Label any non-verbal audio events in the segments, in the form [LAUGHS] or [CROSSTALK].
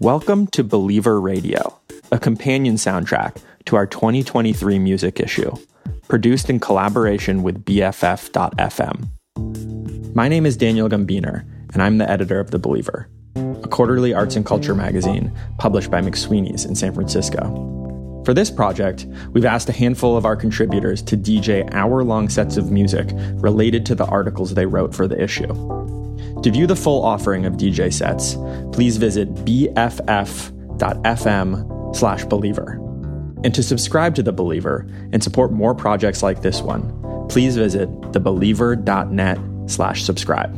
Welcome to Believer Radio, a companion soundtrack to our 2023 music issue, produced in collaboration with BFF.FM. My name is Daniel Gumbiner, and I'm the editor of The Believer, a quarterly arts and culture magazine published by McSweeney's in San Francisco. For this project, we've asked a handful of our contributors to DJ hour long sets of music related to the articles they wrote for the issue. To view the full offering of DJ sets, please visit bff.fm slash believer. And to subscribe to The Believer and support more projects like this one, please visit thebeliever.net slash subscribe.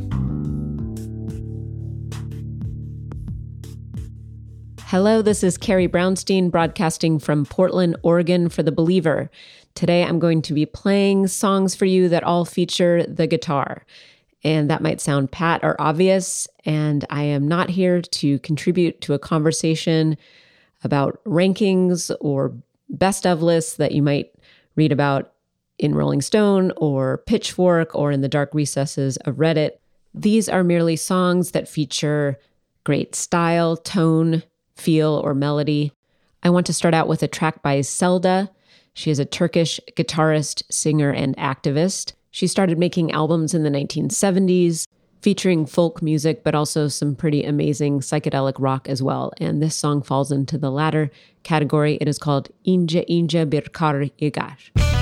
Hello, this is Carrie Brownstein broadcasting from Portland, Oregon for The Believer. Today I'm going to be playing songs for you that all feature the guitar. And that might sound pat or obvious. And I am not here to contribute to a conversation about rankings or best of lists that you might read about in Rolling Stone or Pitchfork or in the dark recesses of Reddit. These are merely songs that feature great style, tone, feel, or melody. I want to start out with a track by Selda. She is a Turkish guitarist, singer, and activist. She started making albums in the 1970s, featuring folk music, but also some pretty amazing psychedelic rock as well. And this song falls into the latter category. It is called Ince Ince Bir Kar Yağar.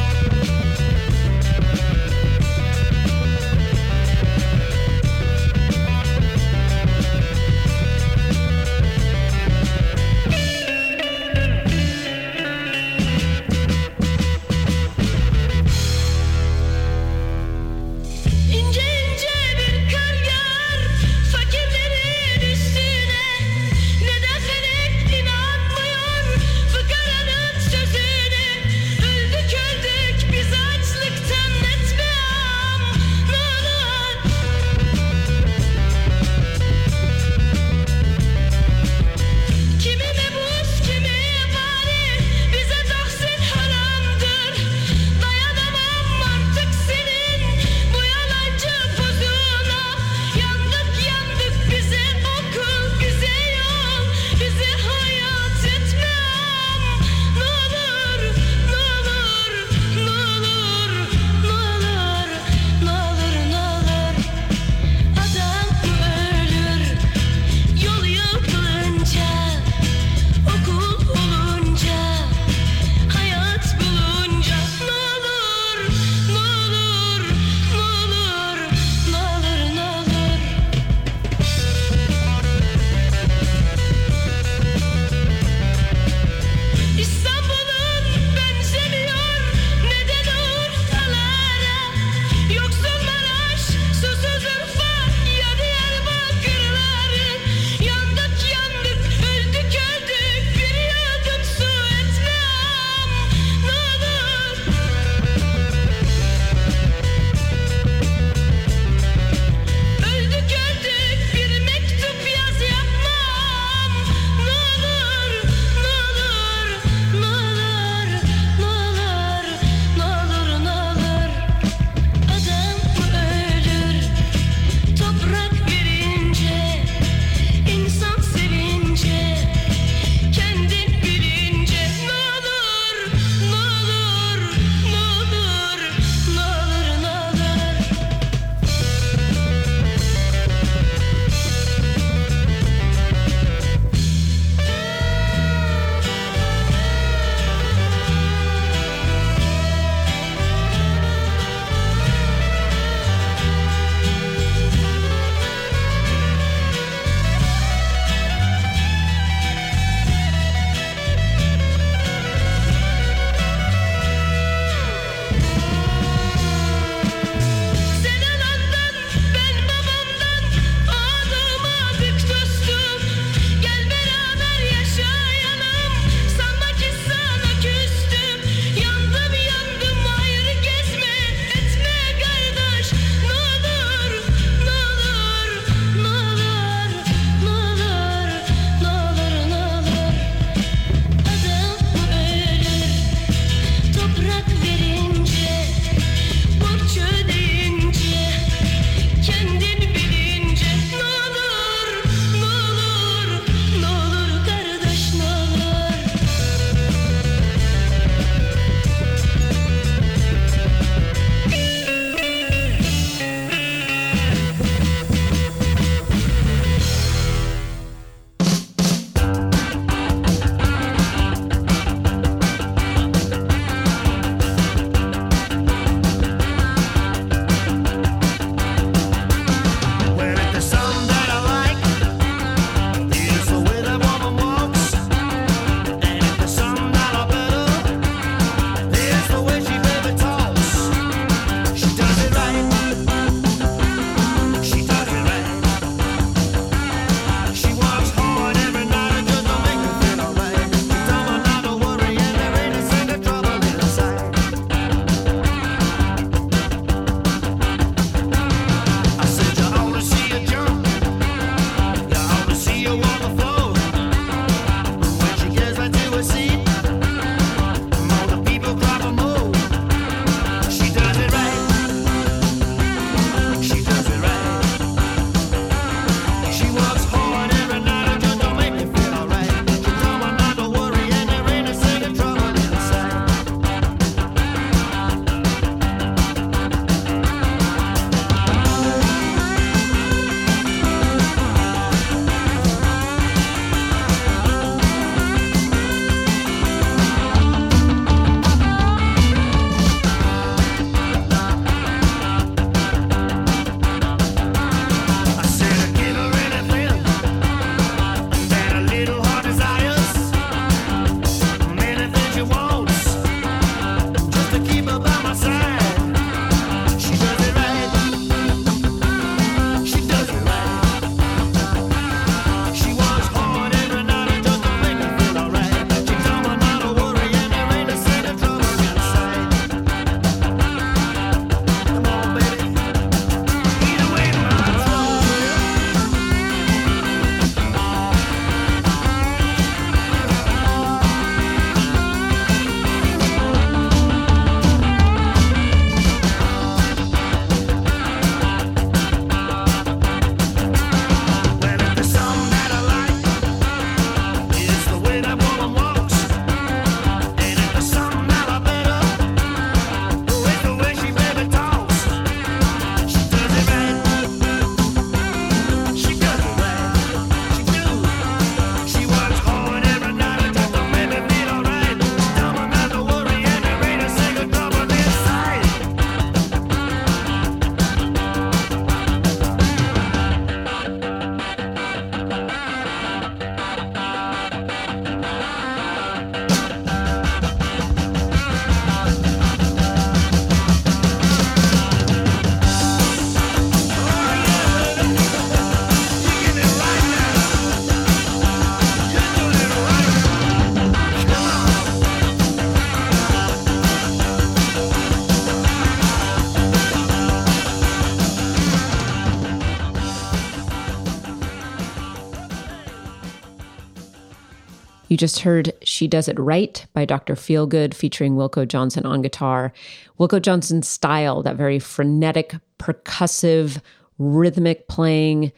Just heard She Does It Right by Dr. Feelgood featuring Wilko Johnson on guitar. Wilko Johnson's style, that very frenetic, percussive, rhythmic playing,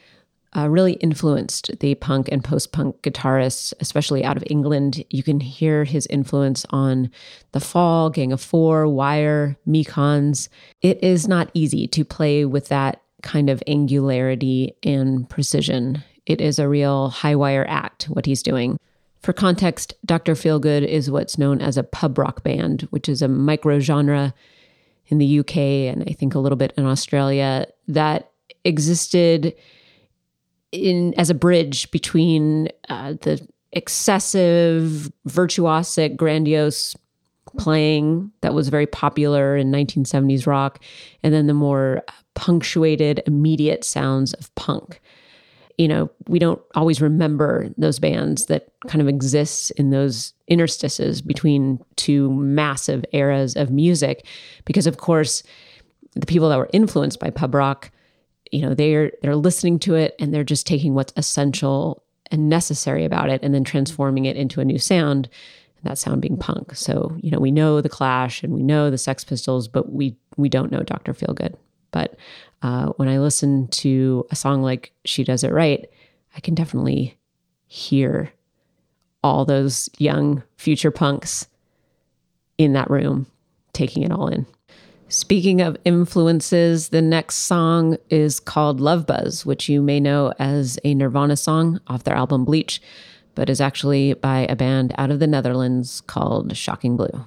uh, really influenced the punk and post punk guitarists, especially out of England. You can hear his influence on The Fall, Gang of Four, Wire, Mekons. It is not easy to play with that kind of angularity and precision. It is a real high wire act, what he's doing. For context, Dr. Feelgood is what's known as a pub rock band, which is a micro genre in the UK and I think a little bit in Australia that existed in as a bridge between uh, the excessive, virtuosic, grandiose playing that was very popular in 1970s rock, and then the more punctuated, immediate sounds of punk you know, we don't always remember those bands that kind of exist in those interstices between two massive eras of music. Because of course, the people that were influenced by pub rock, you know, they're they're listening to it and they're just taking what's essential and necessary about it and then transforming it into a new sound that sound being punk. So, you know, we know the Clash and we know the Sex Pistols, but we we don't know Dr. Feelgood. But uh, when I listen to a song like She Does It Right, I can definitely hear all those young future punks in that room taking it all in. Speaking of influences, the next song is called Love Buzz, which you may know as a Nirvana song off their album Bleach, but is actually by a band out of the Netherlands called Shocking Blue.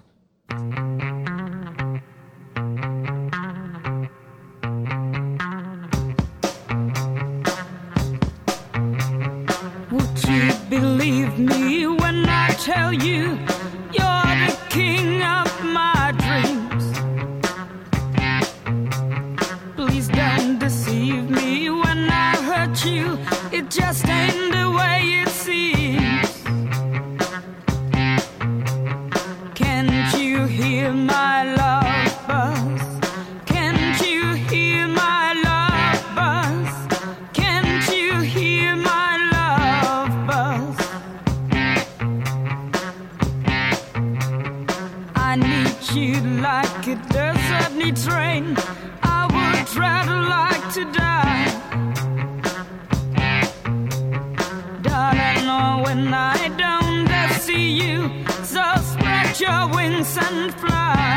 Believe me when I tell you you're the king of my dreams. Please don't deceive me when I hurt you. It just ain't the way it your wings and fly.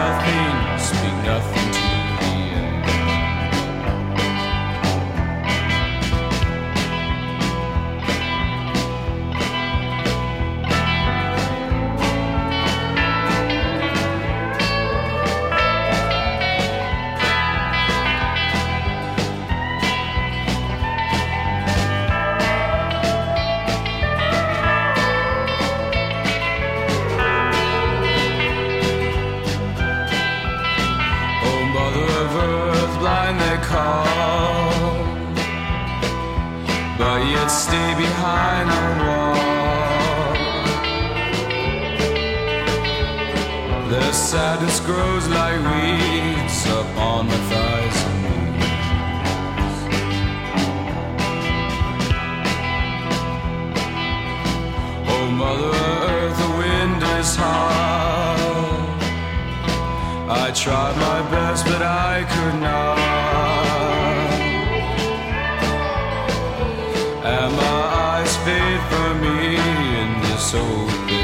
Nothing, speak nothing grows like weeds upon the thighs and knees. Oh, Mother Earth, the wind is hard. I tried my best, but I could not. And my eyes fade from me in this open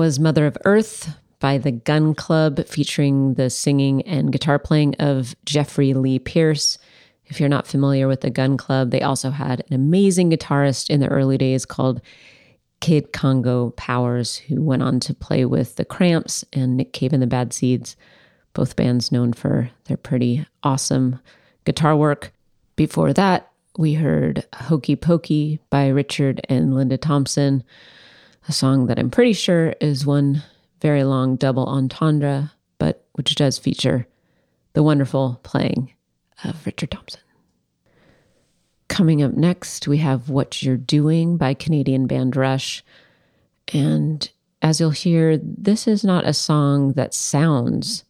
was Mother of Earth by the Gun Club, featuring the singing and guitar playing of Jeffrey Lee Pierce. If you're not familiar with the Gun Club, they also had an amazing guitarist in the early days called Kid Congo Powers, who went on to play with the Cramps and Nick Cave and the Bad Seeds, both bands known for their pretty awesome guitar work. Before that, we heard Hokey Pokey by Richard and Linda Thompson, a song that I'm pretty sure is one very long double entendre, but which does feature the wonderful playing of Richard Thompson. Coming up next, we have What You're Doing by Canadian band Rush. And as you'll hear, this is not a song that sounds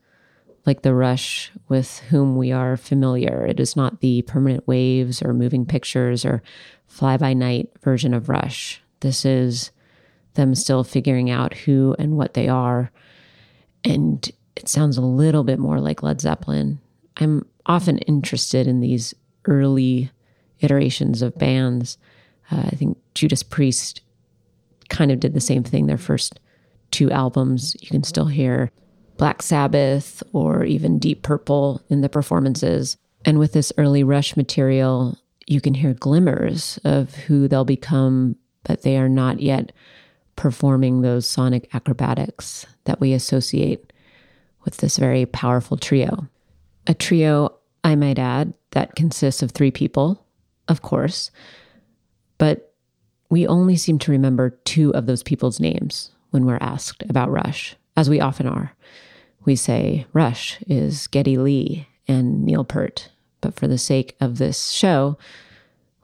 like the Rush with whom we are familiar. It is not the permanent waves or moving pictures or fly by night version of Rush. This is them still figuring out who and what they are. And it sounds a little bit more like Led Zeppelin. I'm often interested in these early iterations of bands. Uh, I think Judas Priest kind of did the same thing. Their first two albums, you can still hear Black Sabbath or even Deep Purple in the performances. And with this early Rush material, you can hear glimmers of who they'll become, but they are not yet performing those sonic acrobatics that we associate with this very powerful trio. A trio, I might add, that consists of three people, of course, but we only seem to remember two of those people's names when we're asked about Rush, as we often are. We say Rush is Geddy Lee and Neil Peart, but for the sake of this show,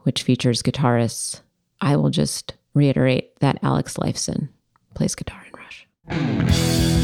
which features guitarists, I will just reiterate that Alex Lifeson plays guitar in Rush.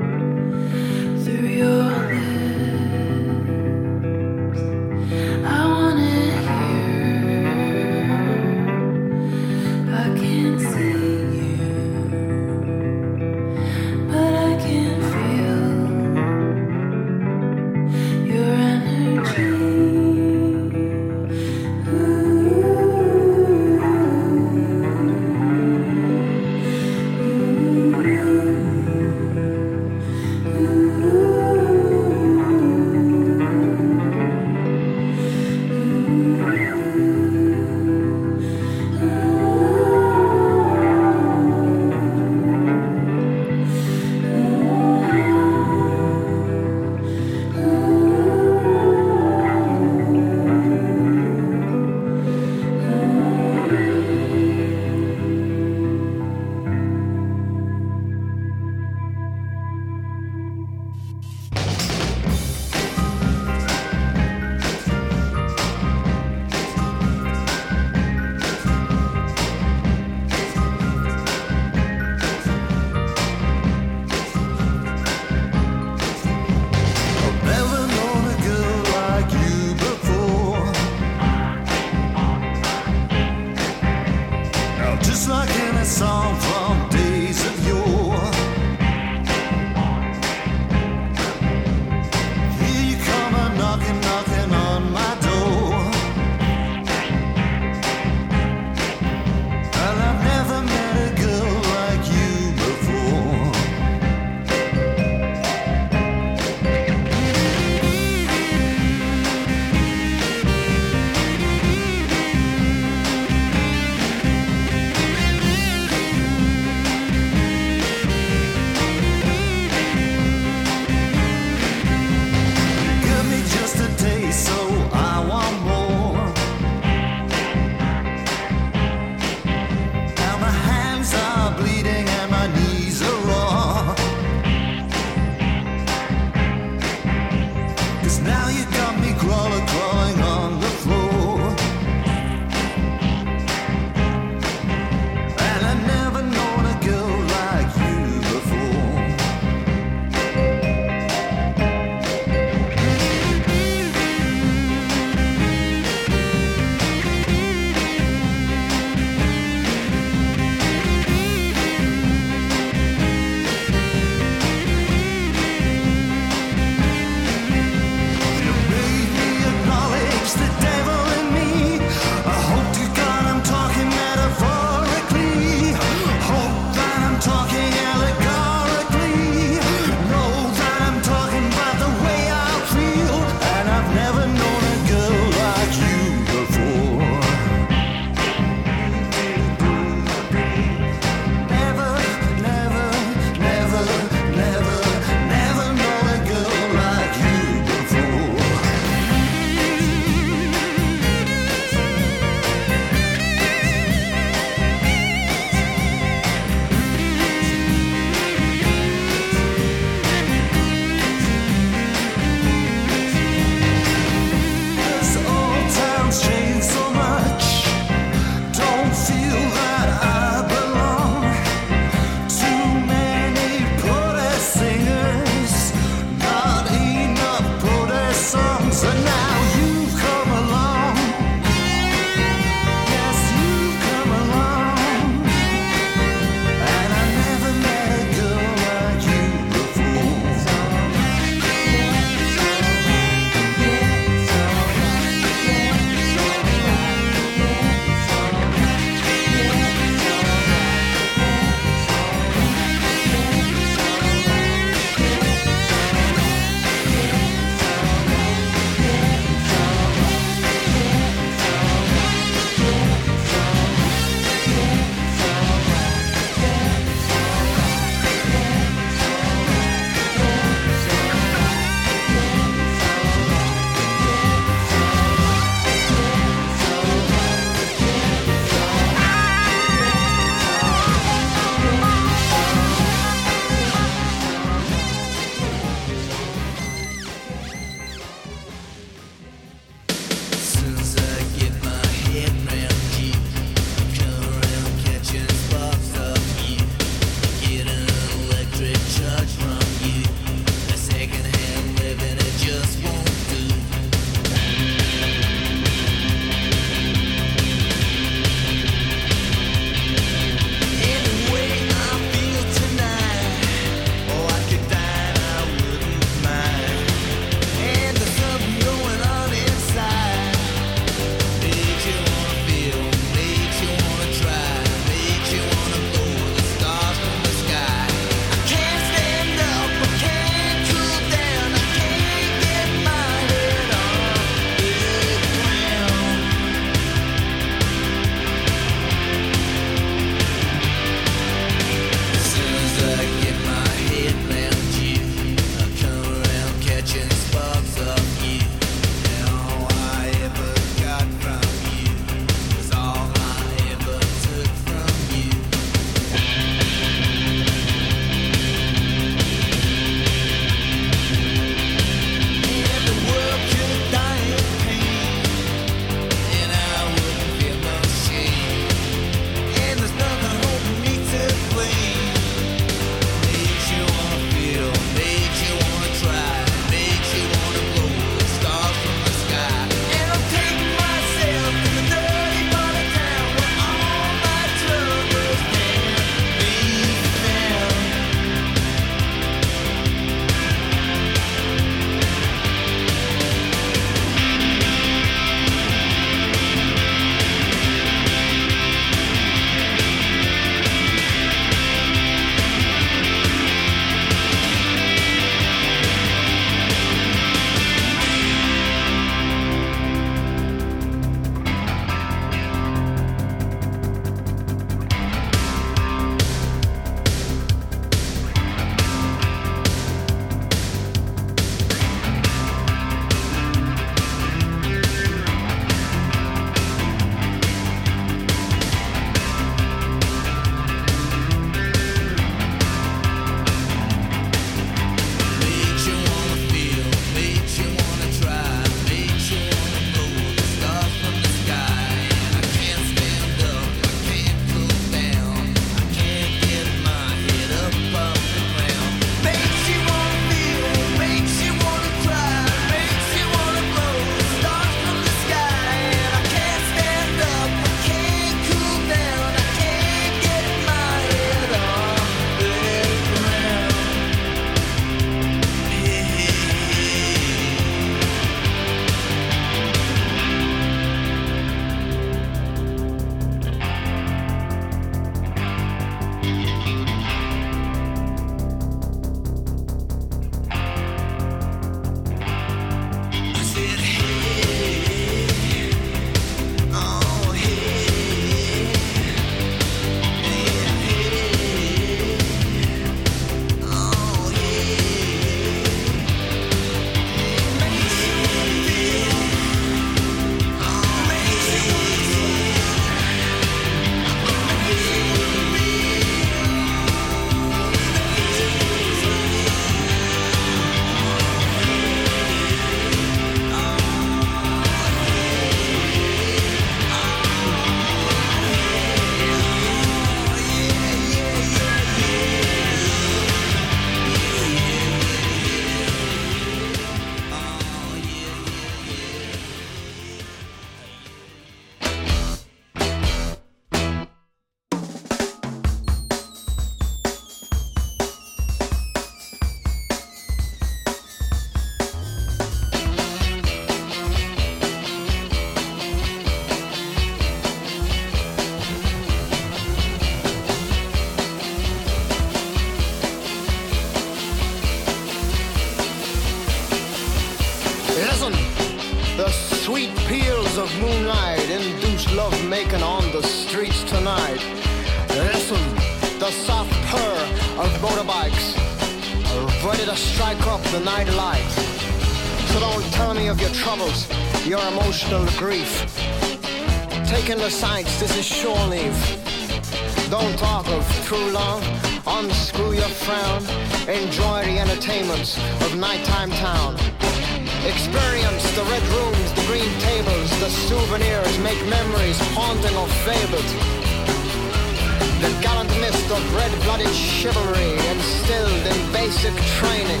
Basic training.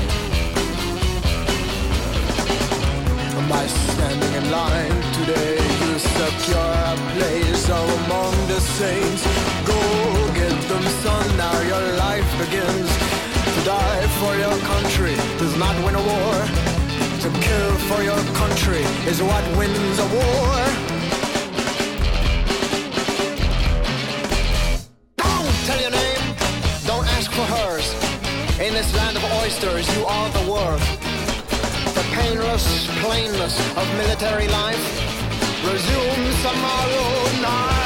By standing in line today, you secure a place among the saints. Go get them, son, now your life begins. To die for your country does not win a war. To kill for your country is what wins a war. Oysters, you are the world. The painless plainness of military life resumes tomorrow night.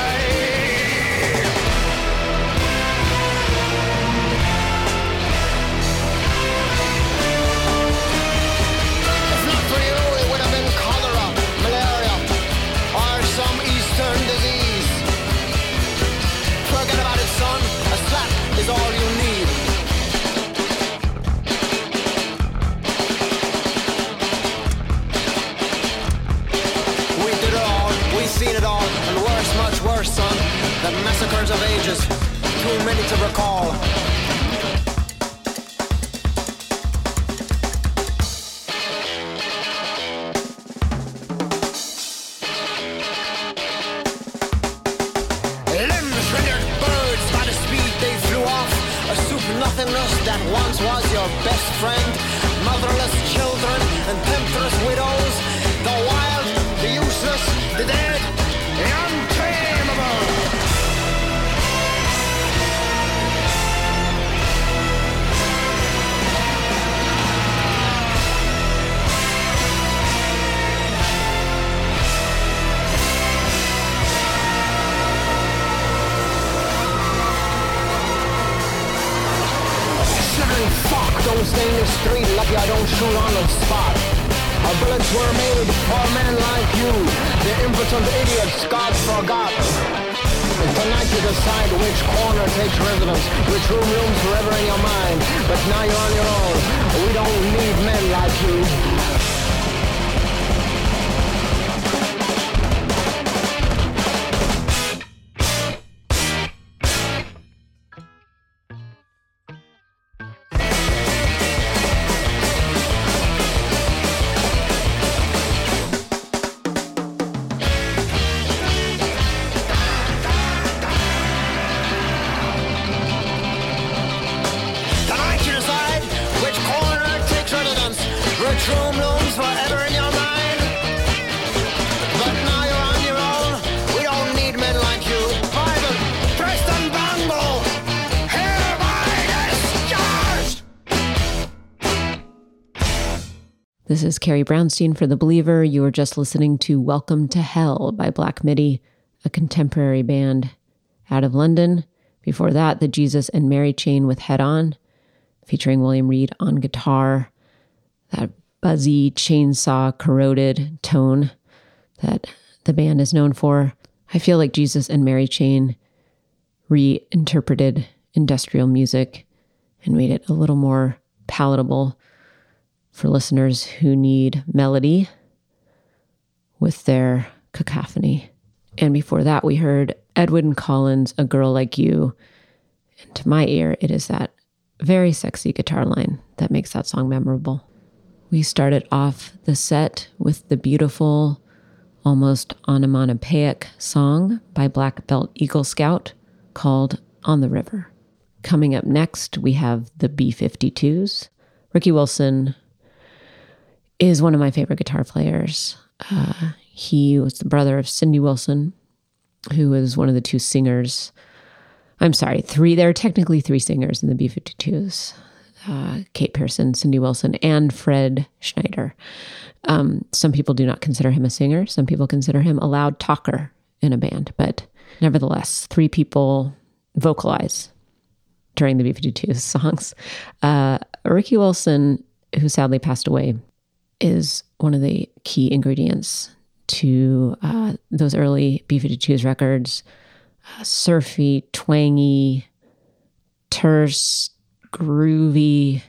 The massacres of ages, too many to recall. Carrie Brownstein for The Believer. You were just listening to Welcome to Hell by Black Midi, a contemporary band out of London. Before that, the Jesus and Mary Chain with Head On, featuring William Reid on guitar. That buzzy, chainsaw, corroded tone that the band is known for. I feel like Jesus and Mary Chain reinterpreted industrial music and made it a little more palatable for listeners who need melody with their cacophony. And before that, we heard Edwyn Collins, A Girl Like You. And to my ear, it is that very sexy guitar line that makes that song memorable. We started off the set with the beautiful, almost onomatopoeic song by Black Belt Eagle Scout called On the River. Coming up next, we have the B 52s. Ricky Wilson is one of my favorite guitar players. Uh, he was the brother of Cindy Wilson, who was one of the two singers. I'm sorry, three. There are technically three singers in the B 52s. uh, Kate Pierson, Cindy Wilson, and Fred Schneider. Um, some people do not consider him a singer. Some people consider him a loud talker in a band. But nevertheless, three people vocalize during the B 52 [LAUGHS] songs. Uh, Ricky Wilson, who sadly passed away, is one of the key ingredients to uh, those early B 52s records. Uh, surfy, twangy, terse, groovy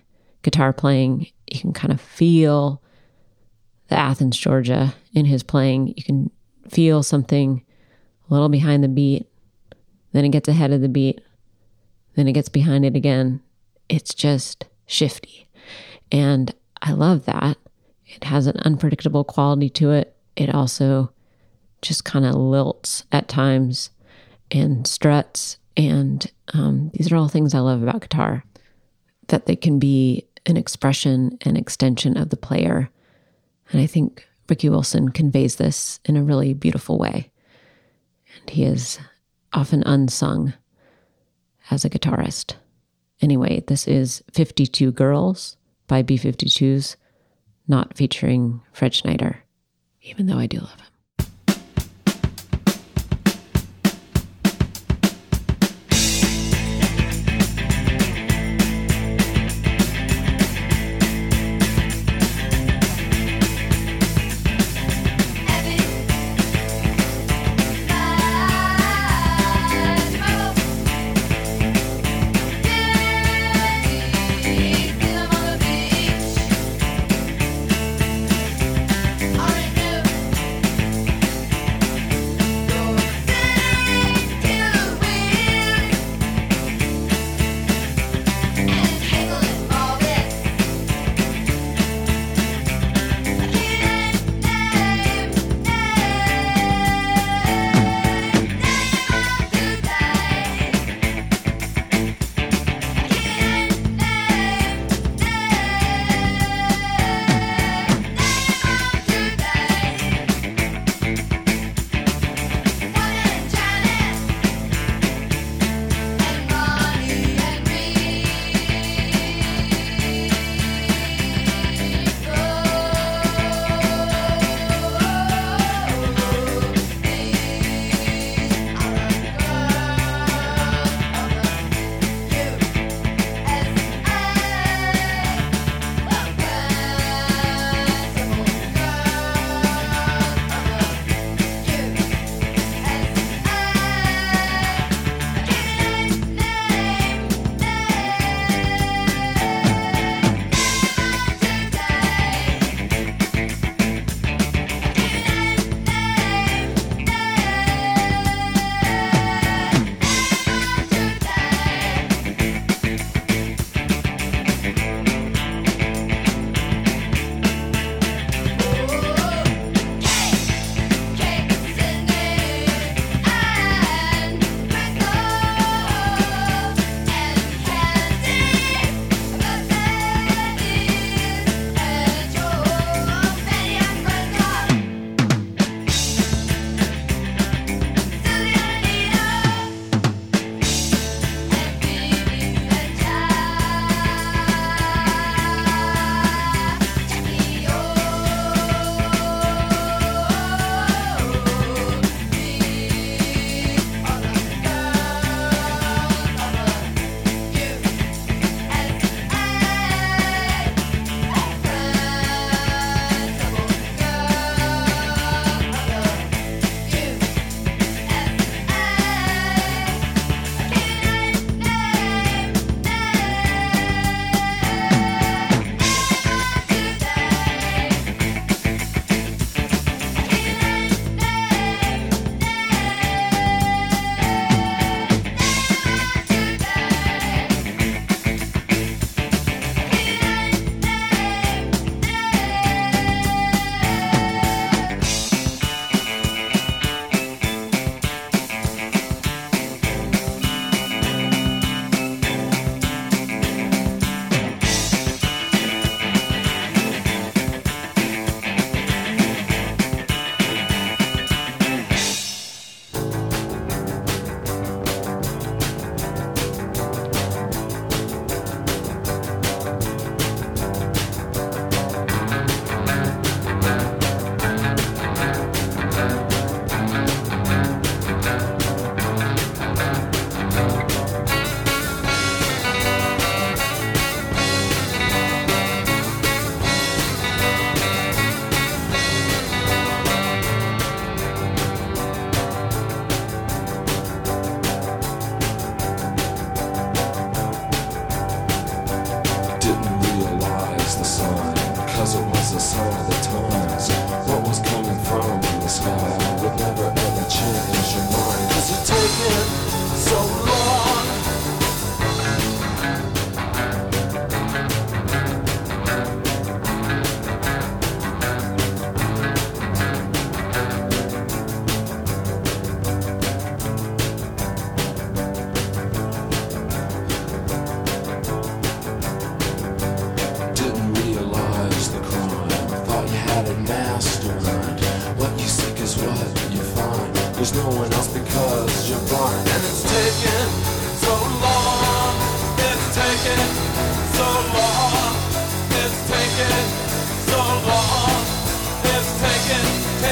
guitar playing. You can kind of feel the Athens, Georgia in his playing. You can feel something a little behind the beat, then it gets ahead of the beat, then it gets behind it again. It's just shifty. And I love that. It has an unpredictable quality to it. It also just kind of lilts at times and struts. And um, these are all things I love about guitar that they can be an expression and extension of the player. And I think Ricky Wilson conveys this in a really beautiful way. And he is often unsung as a guitarist. Anyway, this is 52 Girls by B 52s, not featuring Fred Schneider, even though I do love him.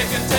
taking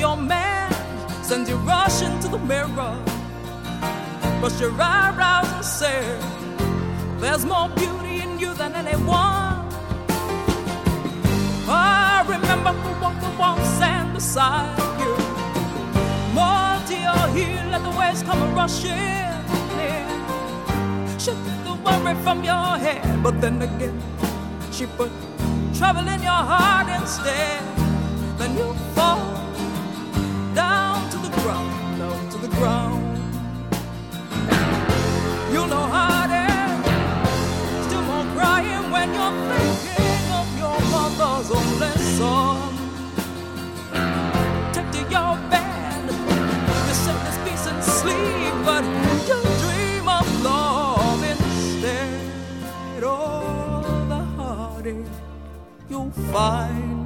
your man, sends you rushing to the mirror. Brush your eyebrows and say, There's more beauty in you than anyone. I remember who walked the walk stand beside you. More to your heel, let the waves come rushing in. She the worry from your head, but then again, she put trouble in your heart instead. Then you fall find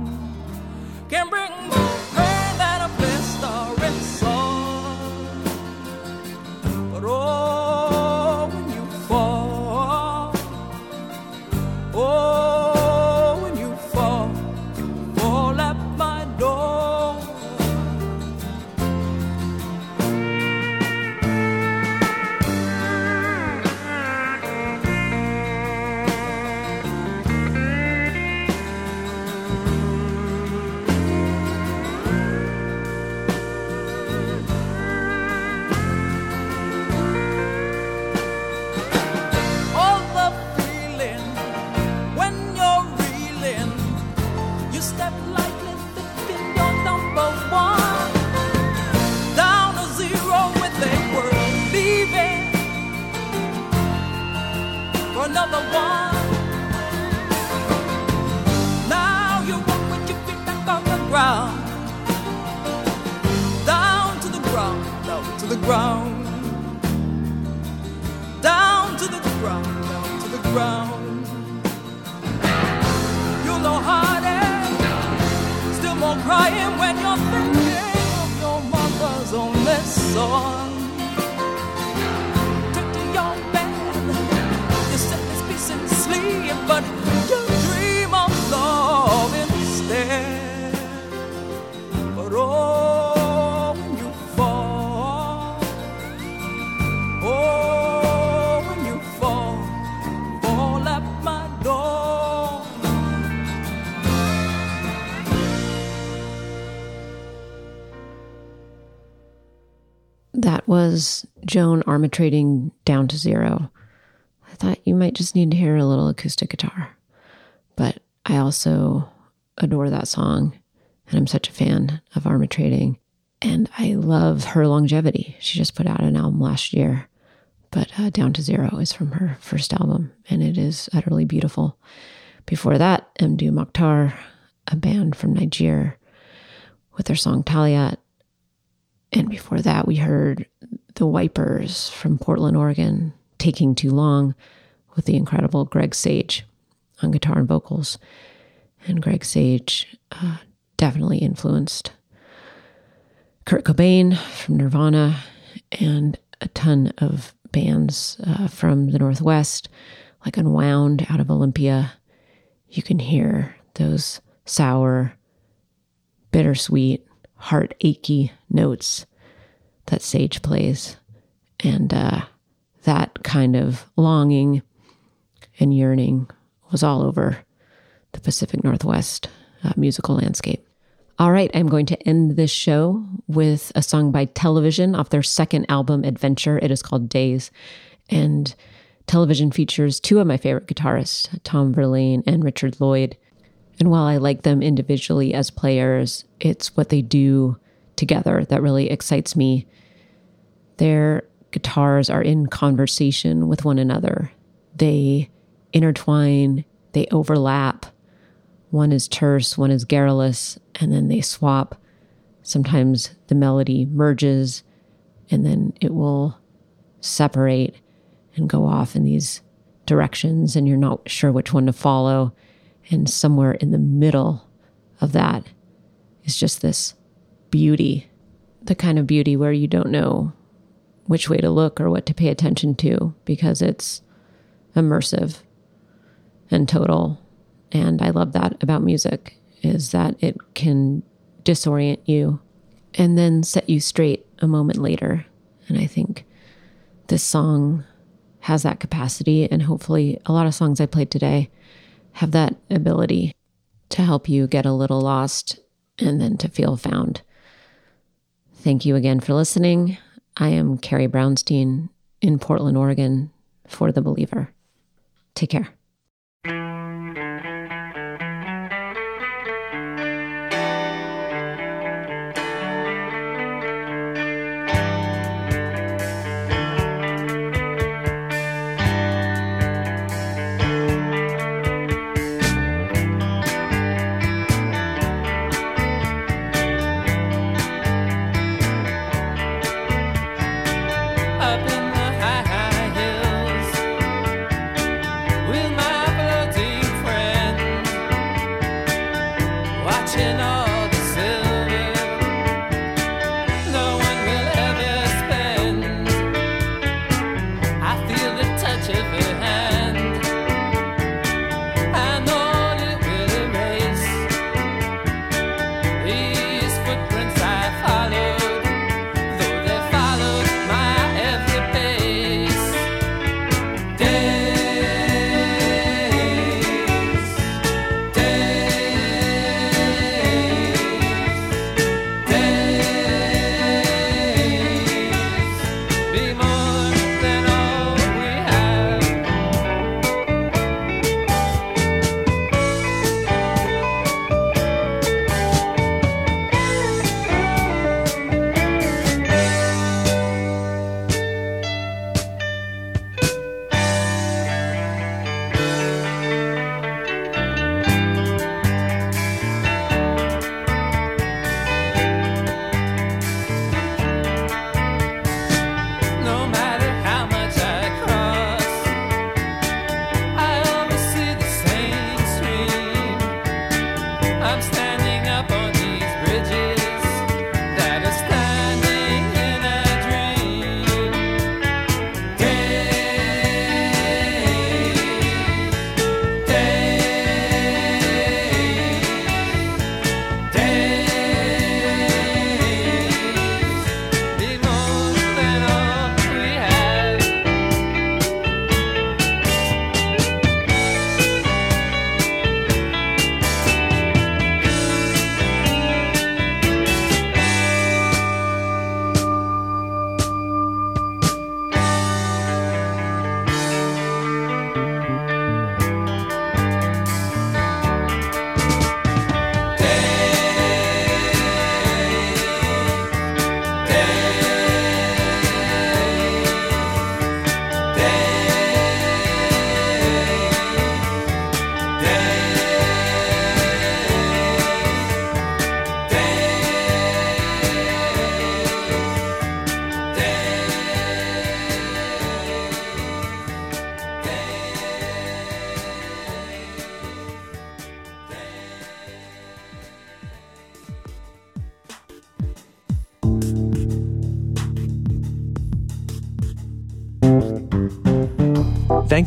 ground. Down to the ground, down to the ground Crying when you're thinking of your mother's only son. Took to your bed, you set this peace and sleep, but Was Joan Armatrading down to zero. I thought you might just need to hear a little acoustic guitar. But I also adore that song, and I'm such a fan of Armatrading. And I love her longevity. She just put out an album last year, but uh, Down to Zero is from her first album, and it is utterly beautiful. Before that, Mdou Moctar, a band from Nigeria, with their song Taliat. And before that, we heard the Wipers from Portland, Oregon, Taking Too Long, with the incredible Greg Sage on guitar and vocals. And Greg Sage uh, definitely influenced Kurt Cobain from Nirvana and a ton of bands uh, from the Northwest, like Unwound out of Olympia. You can hear those sour, bittersweet, heart achy notes that Sage plays. And uh, that kind of longing and yearning was all over the Pacific Northwest uh, musical landscape. All right, I'm going to end this show with a song by Television off their second album, Adventure. It is called Days. And Television features two of my favorite guitarists, Tom Verlaine and Richard Lloyd. And while I like them individually as players, it's what they do together that really excites me. Their guitars are in conversation with one another, they intertwine, they overlap. One is terse, one is garrulous, and then they swap. Sometimes the melody merges, and then it will separate and go off in these directions and you're not sure which one to follow. And somewhere in the middle of that is just this beauty, the kind of beauty where you don't know which way to look or what to pay attention to because it's immersive and total. And I love that about music is that it can disorient you and then set you straight a moment later. And I think this song has that capacity and hopefully a lot of songs I played today have that ability to help you get a little lost and then to feel found. Thank you again for listening. I am Carrie Brownstein in Portland, Oregon for The Believer. Take care.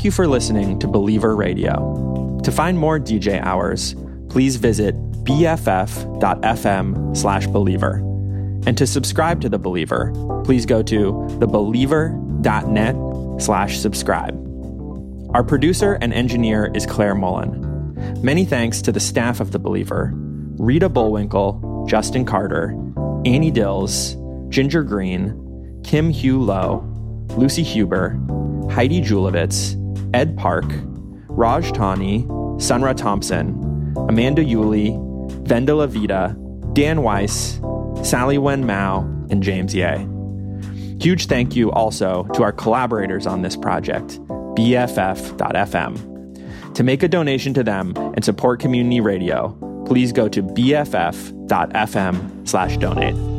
You for listening to Believer Radio. To find more DJ hours, please visit bff.fm slash believer. And to subscribe to The Believer, please go to thebeliever.net slash subscribe. Our producer and engineer is Claire Mullen. Many thanks to the staff of The Believer Rita Bullwinkle, Justin Carter, Annie Dills, Ginger Green, Kim Hugh Lowe, Lucy Huber, Heidi Julavits, Ed Park, Raj Tani, Sunra Thompson, Amanda Uhle, Vendela Vida, Dan Weiss, Sally Wen Mao, and James Yeh. Huge thank you also to our collaborators on this project, BFF.FM. To make a donation to them and support community radio, please go to bff.fm slash donate.